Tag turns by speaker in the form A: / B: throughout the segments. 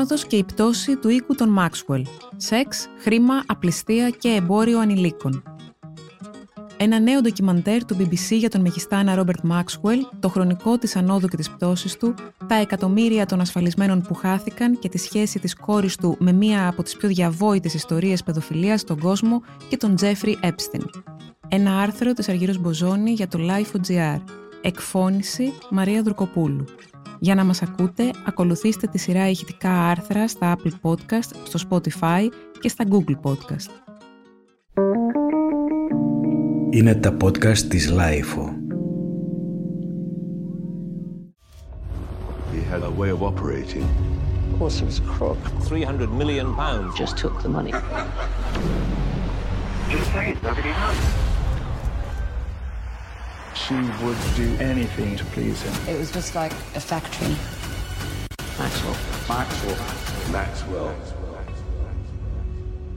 A: άνοδος και η πτώση του οίκου των Maxwell. Σεξ, χρήμα, απληστία και εμπόριο ανηλίκων. Ένα νέο ντοκιμαντέρ του BBC για τον μεγιστάνα Ρόμπερτ Μάξουελ, το χρονικό της ανόδου και της πτώσης του, τα εκατομμύρια των ασφαλισμένων που χάθηκαν και τη σχέση της κόρης του με μία από τις πιο διαβόητες ιστορίες παιδοφιλίας στον κόσμο και τον Τζέφρι Epstein. Ένα άρθρο της Αργύρος Μποζόνη για το Life.gr. Εκφώνηση Μαρία Δουρκοπούλου. Για να μας ακούτε, ακολουθήστε τη σειρά ηχητικά άρθρα στα Apple Podcast, στο Spotify και στα Google Podcast.
B: Είναι τα podcast της Lifeo.
C: He had a way of operating.
D: Of course he was a crook.
E: 300 million pounds.
D: Just took the money.
F: Just say it, nobody knows.
G: She would do anything to please him.
H: It was just like a factory.
D: Maxwell.
G: Maxwell.
C: Maxwell.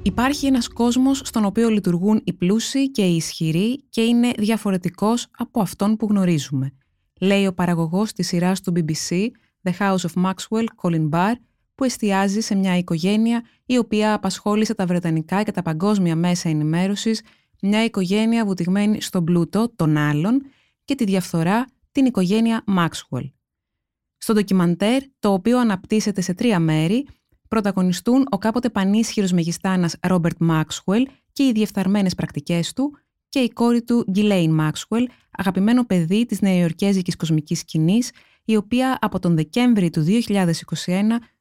A: Υπάρχει ένας κόσμος στον οποίο λειτουργούν οι πλούσιοι και οι ισχυροί και είναι διαφορετικός από αυτόν που γνωρίζουμε. Λέει ο παραγωγός της σειράς του BBC, The House of Maxwell, Colin Barr, που εστιάζει σε μια οικογένεια η οποία απασχόλησε τα βρετανικά και τα παγκόσμια μέσα ενημέρωσης, μια οικογένεια βουτυγμένη στον πλούτο των άλλων και τη διαφθορά την οικογένεια Maxwell. Στο ντοκιμαντέρ, το οποίο αναπτύσσεται σε τρία μέρη, πρωταγωνιστούν ο κάποτε πανίσχυρος μεγιστάνας Ρόμπερτ Μάξουελ και οι διεφθαρμένες πρακτικές του και η κόρη του Γκιλέιν Μάξουελ, αγαπημένο παιδί της νεοϊορκέζικης κοσμικής σκηνής, η οποία από τον Δεκέμβρη του 2021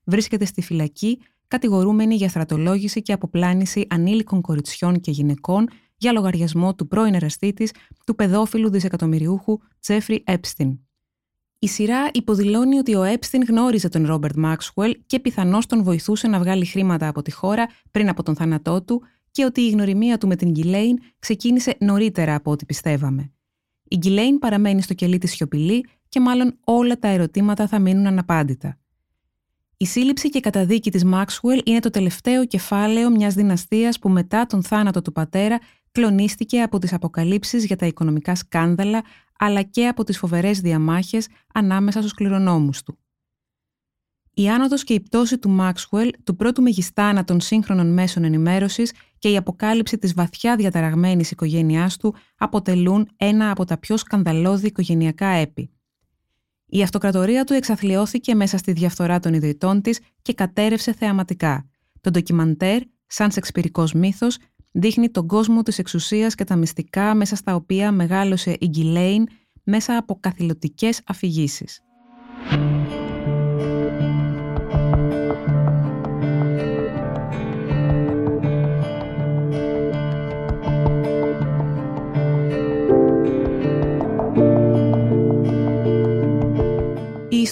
A: βρίσκεται στη φυλακή κατηγορούμενη για θρατολόγηση και αποπλάνηση ανήλικων κοριτσιών και γυναικών για λογαριασμό του πρώην εραστή της, του παιδόφιλου δισεκατομμυριούχου Τζέφρι Epstein. Η σειρά υποδηλώνει ότι ο Epstein γνώριζε τον Ρόμπερτ Μάξουελ και πιθανώς τον βοηθούσε να βγάλει χρήματα από τη χώρα πριν από τον θάνατό του και ότι η γνωριμία του με την Γκυλέιν ξεκίνησε νωρίτερα από ό,τι πιστεύαμε. Η Γκυλέιν παραμένει στο κελί της σιωπηλή και μάλλον όλα τα ερωτήματα θα μείνουν αναπάντητα. Η σύλληψη και καταδίκη της Μάξουελ είναι το τελευταίο κεφάλαιο μιας δυναστείας που μετά τον θάνατο του πατέρα κλονίστηκε από τις αποκαλύψεις για τα οικονομικά σκάνδαλα αλλά και από τις φοβερές διαμάχες ανάμεσα στους κληρονόμους του. Η άνοδος και η πτώση του Μάξουελ, του πρώτου μεγιστάνα των σύγχρονων μέσων ενημέρωσης και η αποκάλυψη της βαθιά διαταραγμένης οικογένειάς του αποτελούν ένα από τα πιο σκανδαλώδη οικογενειακά έπι. Η αυτοκρατορία του εξαθλιώθηκε μέσα στη διαφθορά των ιδρυτών της και κατέρευσε θεαματικά. Το ντοκιμαντέρ, σαν σεξπυρικός μύθος, δείχνει τον κόσμο της εξουσίας και τα μυστικά μέσα στα οποία μεγάλωσε η Γκυλέιν μέσα από καθηλωτικές αφηγήσεις.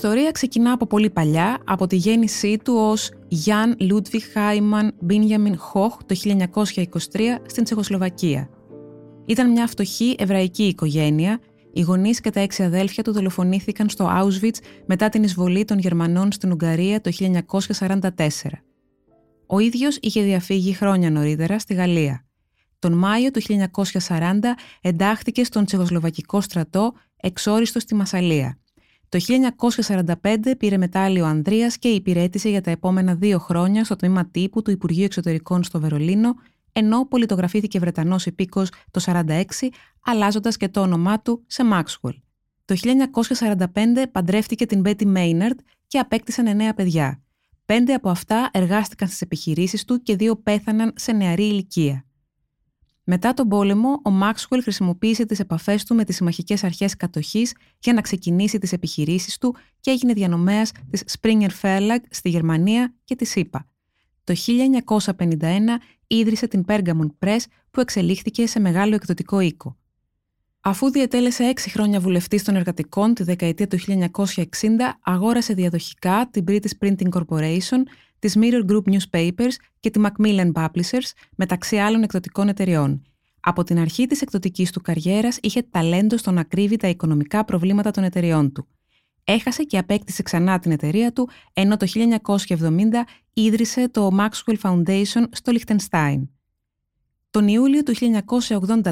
A: Ιστορία ξεκινά από πολύ παλιά, από τη γέννησή του ως Γιάν Λούντβιχ Χάιμαν Μπίνιαμιν Χοχ το 1923 στην Τσεχοσλοβακία. Ήταν μια φτωχή εβραϊκή οικογένεια. Οι γονείς και τα έξι αδέλφια του δολοφονήθηκαν στο Auschwitz μετά την εισβολή των Γερμανών στην Ουγγαρία το 1944. Ο ίδιος είχε διαφύγει χρόνια νωρίτερα στη Γαλλία. Τον Μάιο του 1940 εντάχθηκε στον Τσεχοσλοβακικό στρατό εξόριστο στη Μασαλία. Το 1945 πήρε μετάλλιο Ανδρείας και υπηρέτησε για τα επόμενα δύο χρόνια στο τμήμα τύπου του Υπουργείου Εξωτερικών στο Βερολίνο, ενώ πολιτογραφήθηκε Βρετανός υπήκος το 1946, αλλάζοντας και το όνομά του σε Maxwell. Το 1945 παντρεύτηκε την Betty Maynard και απέκτησαν εννέα παιδιά. Πέντε από αυτά εργάστηκαν στις επιχειρήσεις του και δύο πέθαναν σε νεαρή ηλικία. Μετά τον πόλεμο, ο Μάξουελ χρησιμοποίησε τις επαφές του με τις συμμαχικές αρχές κατοχής για να ξεκινήσει τις επιχειρήσεις του και έγινε διανομέας της Springer Verlag στη Γερμανία και της ΣΥΠΑ. Το 1951 ίδρυσε την Pergamon Press που εξελίχθηκε σε μεγάλο εκδοτικό οίκο. Αφού διετέλεσε έξι χρόνια βουλευτής των εργατικών τη δεκαετία του 1960, αγόρασε διαδοχικά την British Printing Corporation, της Mirror Group Newspapers και τη Macmillan Publishers, μεταξύ άλλων εκδοτικών εταιριών. Από την αρχή της εκδοτικής του καριέρας είχε ταλέντο στο να κρύβει τα οικονομικά προβλήματα των εταιριών του. Έχασε και απέκτησε ξανά την εταιρεία του, ενώ το 1970 ίδρυσε το Maxwell Foundation στο Λιχτενστάιν. Τον Ιούλιο του 1984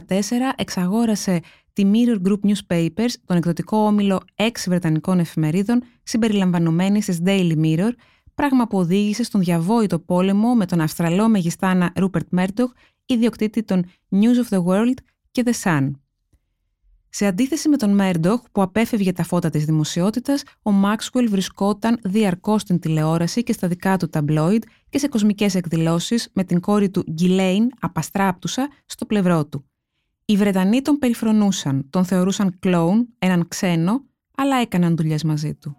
A: εξαγόρασε τη Mirror Group Newspapers, τον εκδοτικό όμιλο έξι βρετανικών εφημερίδων, συμπεριλαμβανομένη της Daily Mirror, πράγμα που οδήγησε στον διαβόητο πόλεμο με τον Αυστραλό μεγιστάνα Ρούπερτ Μέρντοχ, ιδιοκτήτη των News of the World και The Sun. Σε αντίθεση με τον Μέρντοχ που απέφευγε τα φώτα της δημοσιότητας, ο Μάξουελ βρισκόταν διαρκώς στην τηλεόραση και στα δικά του ταμπλόιντ και σε κοσμικές εκδηλώσεις με την κόρη του Γκιλέιν, απαστράπτουσα, στο πλευρό του. Οι Βρετανοί τον περιφρονούσαν, τον θεωρούσαν κλόουν, έναν ξένο, αλλά έκαναν δουλειές μαζί του.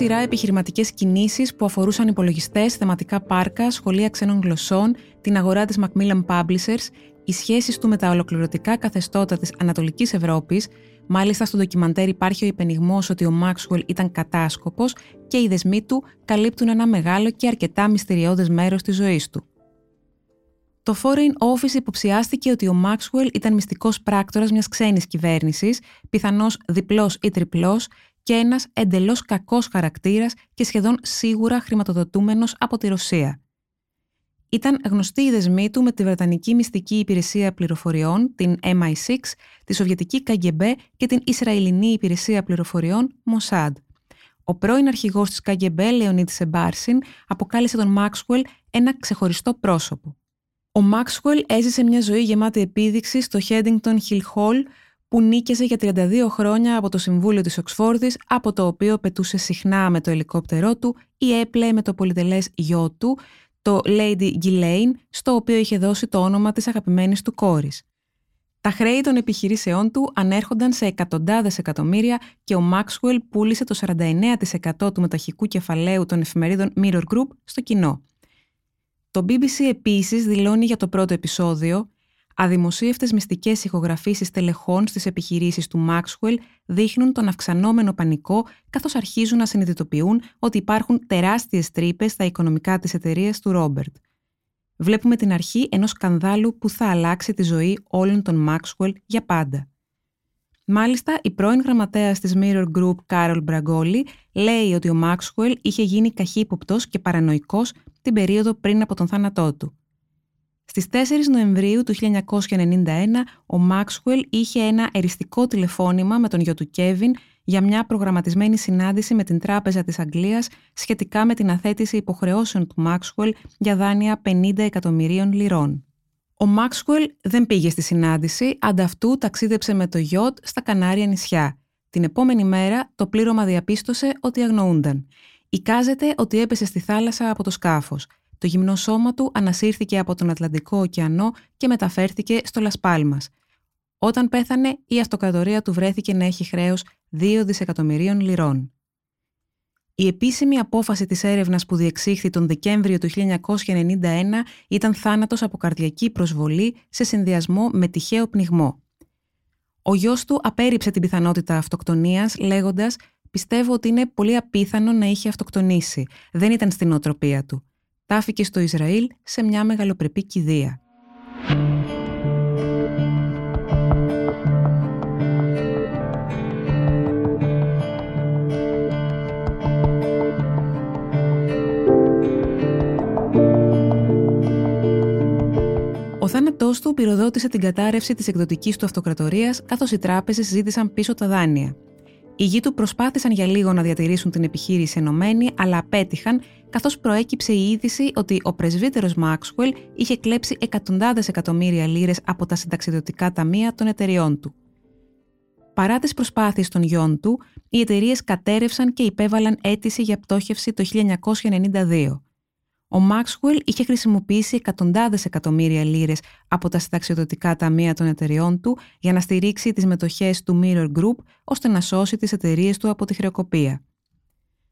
A: Σειρά επιχειρηματικές κινήσεις που αφορούσαν υπολογιστές, θεματικά πάρκα, σχολεία ξένων γλωσσών, την αγορά της Macmillan Publishers, οι σχέσεις του με τα ολοκληρωτικά καθεστώτα της Ανατολικής Ευρώπης, μάλιστα στο ντοκιμαντέρ υπάρχει ο υπενιγμός ότι ο Μάξουελ ήταν κατάσκοπος και οι δεσμοί του καλύπτουν ένα μεγάλο και αρκετά μυστηριώδες μέρος της ζωής του. Το Foreign Office υποψιάστηκε ότι ο Μάξουελ ήταν μυστικός πράκτορας μιας ξένης κυβέρνησης, πιθανώς διπλός ή τριπλός, και ένας εντελώς κακός χαρακτήρας και σχεδόν σίγουρα χρηματοδοτούμενος από τη Ρωσία. Ήταν γνωστή η δεσμή του με τη Βρετανική Μυστική Υπηρεσία Πληροφοριών, την MI6, τη Σοβιετική KGB και την Ισραηλινή Υπηρεσία Πληροφοριών, Mossad. Ο πρώην αρχηγός της KGB, Λεωνίδης Σεμπάρσιν, αποκάλεσε τον Μάξουελ ένα ξεχωριστό πρόσωπο. Ο Μάξουελ έζησε μια ζωή γεμάτη επίδειξης στο Headington Hill Hall, που νίκησε για 32 χρόνια από το Συμβούλιο της Οξφόρδης, από το οποίο πετούσε συχνά με το ελικόπτερό του ή έπλεε με το πολυτελές γιο του, το Lady Ghislaine, στο οποίο είχε δώσει το όνομα της αγαπημένης του κόρης. Τα χρέη των επιχειρήσεών του ανέρχονταν σε εκατοντάδες εκατομμύρια και ο Maxwell πούλησε το 49% του μεταχικού κεφαλαίου των εφημερίδων Mirror Group στο κοινό. Το BBC επίσης δηλώνει για το πρώτο επεισόδιο Αδημοσίευτες μυστικές ηχογραφήσεις τελεχών στις επιχειρήσεις του Maxwell δείχνουν τον αυξανόμενο πανικό, καθώς αρχίζουν να συνειδητοποιούν ότι υπάρχουν τεράστιες τρύπες στα οικονομικά της εταιρείας του Ρόμπερτ. Βλέπουμε την αρχή ενός σκανδάλου που θα αλλάξει τη ζωή όλων των Maxwell για πάντα. Μάλιστα, η πρώην γραμματέας της Mirror Group, Carol Bragoli, λέει ότι ο Maxwell είχε γίνει καχύποπτος και παρανοϊκός την περίοδο πριν από τον θάνατό του. Στις 4 Νοεμβρίου του 1991, ο Μάξουελ είχε ένα εριστικό τηλεφώνημα με τον γιο του Κέβιν για μια προγραμματισμένη συνάντηση με την Τράπεζα της Αγγλίας σχετικά με την αθέτηση υποχρεώσεων του Μάξουελ για δάνεια 50 εκατομμυρίων λιρών. Ο Μάξουελ δεν πήγε στη συνάντηση, ανταυτού ταξίδεψε με το γιότ στα Κανάρια νησιά. Την επόμενη μέρα το πλήρωμα διαπίστωσε ότι αγνοούνταν. Εικάζεται ότι έπεσε στη θάλασσα από το σκάφος. Το γυμνό σώμα του ανασύρθηκε από τον Ατλαντικό ωκεανό και μεταφέρθηκε στο Λασπάλμας. Όταν πέθανε, η αυτοκρατορία του βρέθηκε να έχει χρέος 2 δισεκατομμυρίων λιρών. Η επίσημη απόφαση της έρευνας που διεξήχθη τον Δεκέμβριο του 1991 ήταν θάνατος από καρδιακή προσβολή σε συνδυασμό με τυχαίο πνιγμό. Ο γιος του απέρριψε την πιθανότητα αυτοκτονίας λέγοντας «Πιστεύω ότι είναι πολύ απίθανο να είχε αυτοκτονήσει. Δεν ήταν στην οτροπία του τάφηκε στο Ισραήλ σε μια μεγαλοπρεπή κηδεία. Ο θάνατός του πυροδότησε την κατάρρευση της εκδοτικής του αυτοκρατορίας, καθώς οι τράπεζες ζήτησαν πίσω τα δάνεια. Οι γη του προσπάθησαν για λίγο να διατηρήσουν την επιχείρηση ενωμένη, αλλά απέτυχαν, καθώς προέκυψε η είδηση ότι ο πρεσβύτερος Μάξουελ είχε κλέψει εκατοντάδες εκατομμύρια λίρες από τα συνταξιδοτικά ταμεία των εταιριών του. Παρά τις προσπάθειες των γιών του, οι εταιρείες κατέρευσαν και υπέβαλαν αίτηση για πτώχευση το 1992. Ο Μάξουελ είχε χρησιμοποιήσει εκατοντάδες εκατομμύρια λίρες από τα συνταξιοδοτικά ταμεία των εταιριών του για να στηρίξει τις μετοχές του Mirror Group ώστε να σώσει τις εταιρείες του από τη χρεοκοπία.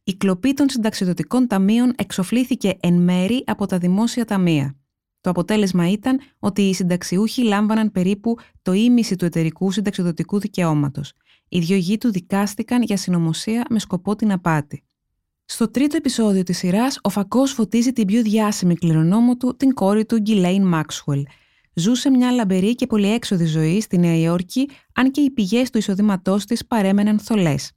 A: Η κλοπή των συνταξιδοτικών ταμείων εξοφλήθηκε εν μέρη από τα δημόσια ταμεία. Το αποτέλεσμα ήταν ότι οι συνταξιούχοι λάμβαναν περίπου το ίμιση του εταιρικού συνταξιδοτικού δικαιώματος. Οι δυο γη του δικάστηκαν για συνωμοσία με σκοπό την απάτη. Στο τρίτο επεισόδιο της σειράς, ο Φακός φωτίζει την πιο διάσημη κληρονόμο του, την κόρη του Γκιλέιν Μάξουελ. Ζούσε μια λαμπερή και πολυέξοδη ζωή στη Νέα Υόρκη, αν και οι πηγές του εισοδήματός της παρέμεναν θολές.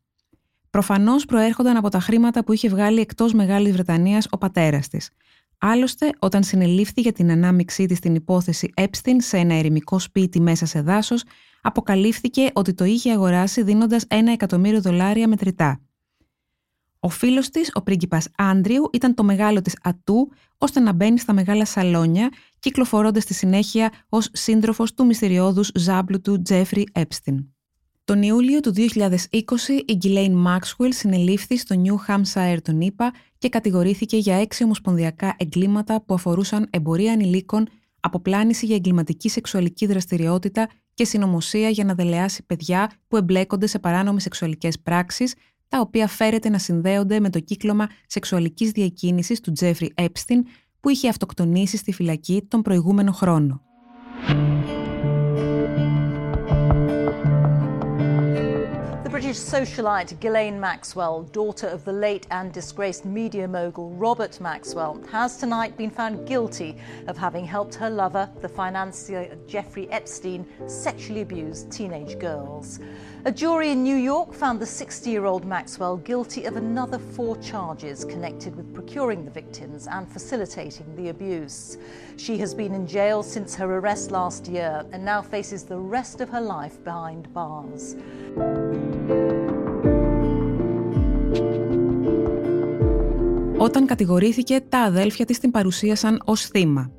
A: Προφανώς προέρχονταν από τα χρήματα που είχε βγάλει εκτός Μεγάλης Βρετανίας ο πατέρας της. Άλλωστε, όταν συνελήφθη για την ανάμειξή της στην υπόθεση Epstein σε ένα ερημικό σπίτι μέσα σε δάσος, αποκαλύφθηκε ότι το είχε αγοράσει δίνοντας ένα εκατομμύριο δολάρια μετρητά. Ο φίλος της, ο πρίγκιπας Άντριου, ήταν το μεγάλο της ατού, ώστε να μπαίνει στα μεγάλα σαλόνια, κυκλοφορώντας στη συνέχεια ως σύντροφος του μυστηριώδους ζάμπλου του Τζέφρι Epstein. Τον Ιούλιο του 2020 η Γκυλέιν Μάξουελ συνελήφθη στο Νιου Χάμσαερ των ΗΠΑ και κατηγορήθηκε για έξι ομοσπονδιακά εγκλήματα που αφορούσαν εμπορία ανηλίκων, αποπλάνηση για εγκληματική σεξουαλική δραστηριότητα και συνωμοσία για να δελεάσει παιδιά που εμπλέκονται σε παράνομες σεξουαλικές πράξεις, τα οποία φέρεται να συνδέονται με το κύκλωμα σεξουαλικής διακίνησης του Τζέφρι Epstein που είχε αυτοκτονήσει στη φυλακή τον προηγούμενο χρόνο.
F: British socialite Ghislaine Maxwell, daughter of the late and disgraced media mogul Robert Maxwell, has tonight been found guilty of having helped her lover, the financier Jeffrey Epstein, sexually abuse teenage girls. A jury in New York found the 60 year old Maxwell guilty of another four charges connected with procuring the victims and facilitating the abuse. She has been in jail since her arrest last year and now faces the rest of her life behind bars.
A: Όταν κατηγορήθηκε, τα αδέλφια της την παρουσίασαν ως θύμα.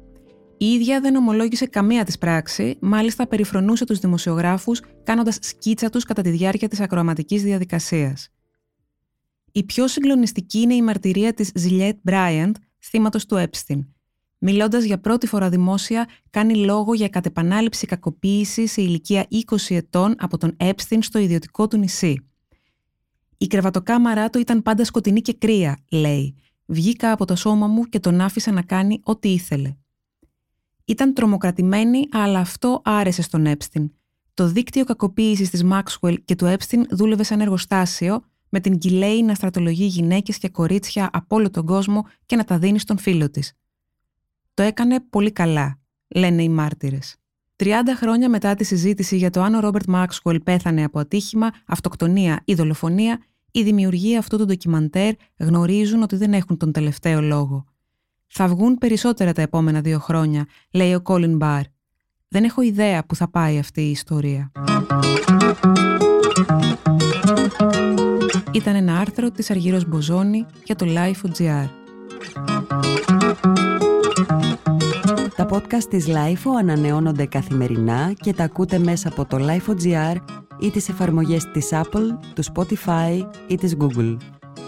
A: Η ίδια δεν ομολόγησε καμία της πράξη, μάλιστα περιφρονούσε τους δημοσιογράφους κάνοντας σκίτσα τους κατά τη διάρκεια της ακροαματικής διαδικασίας. Η πιο συγκλονιστική είναι η μαρτυρία της Ζιλιέτ Μπράιαντ, θύματος του Epstein. Μιλώντας για πρώτη φορά δημόσια, κάνει λόγο για κατ' επανάληψη κακοποίησης σε ηλικία 20 ετών από τον Epstein στο ιδιωτικό του νησί. Η κρεβατοκάμαρά του ήταν πάντα σκοτεινή και κρύα, λέει. Βγήκα από το σώμα μου και τον άφησα να κάνει ό,τι ήθελε. Ήταν τρομοκρατημένη, αλλά αυτό άρεσε στον Epstein. Το δίκτυο κακοποίησης της Maxwell και του Epstein δούλευε σαν εργοστάσιο, με την Γκυλέη να στρατολογεί γυναίκες και κορίτσια από όλο τον κόσμο και να τα δίνει στον φίλο της. Το έκανε πολύ καλά, λένε οι μάρτυρες. 30 χρόνια μετά τη συζήτηση για το αν ο Ρόμπερτ Μάξουελ πέθανε από ατύχημα, αυτοκτονία ή δολοφονία, οι δημιουργοί αυτού του ντοκιμαντέρ γνωρίζουν ότι δεν έχουν τον τελευταίο λόγο. Θα βγουν περισσότερα τα επόμενα δύο χρόνια, λέει ο Κόλιν Μπάρ. Δεν έχω ιδέα που θα πάει αυτή η ιστορία. Ήταν ένα άρθρο της Αργύρος Μποζόνη για το Life.gr.
I: Τα podcast της Life ανανεώνονται καθημερινά και τα ακούτε μέσα από το Life.gr ή τις εφαρμογές της Apple, του Spotify ή της Google.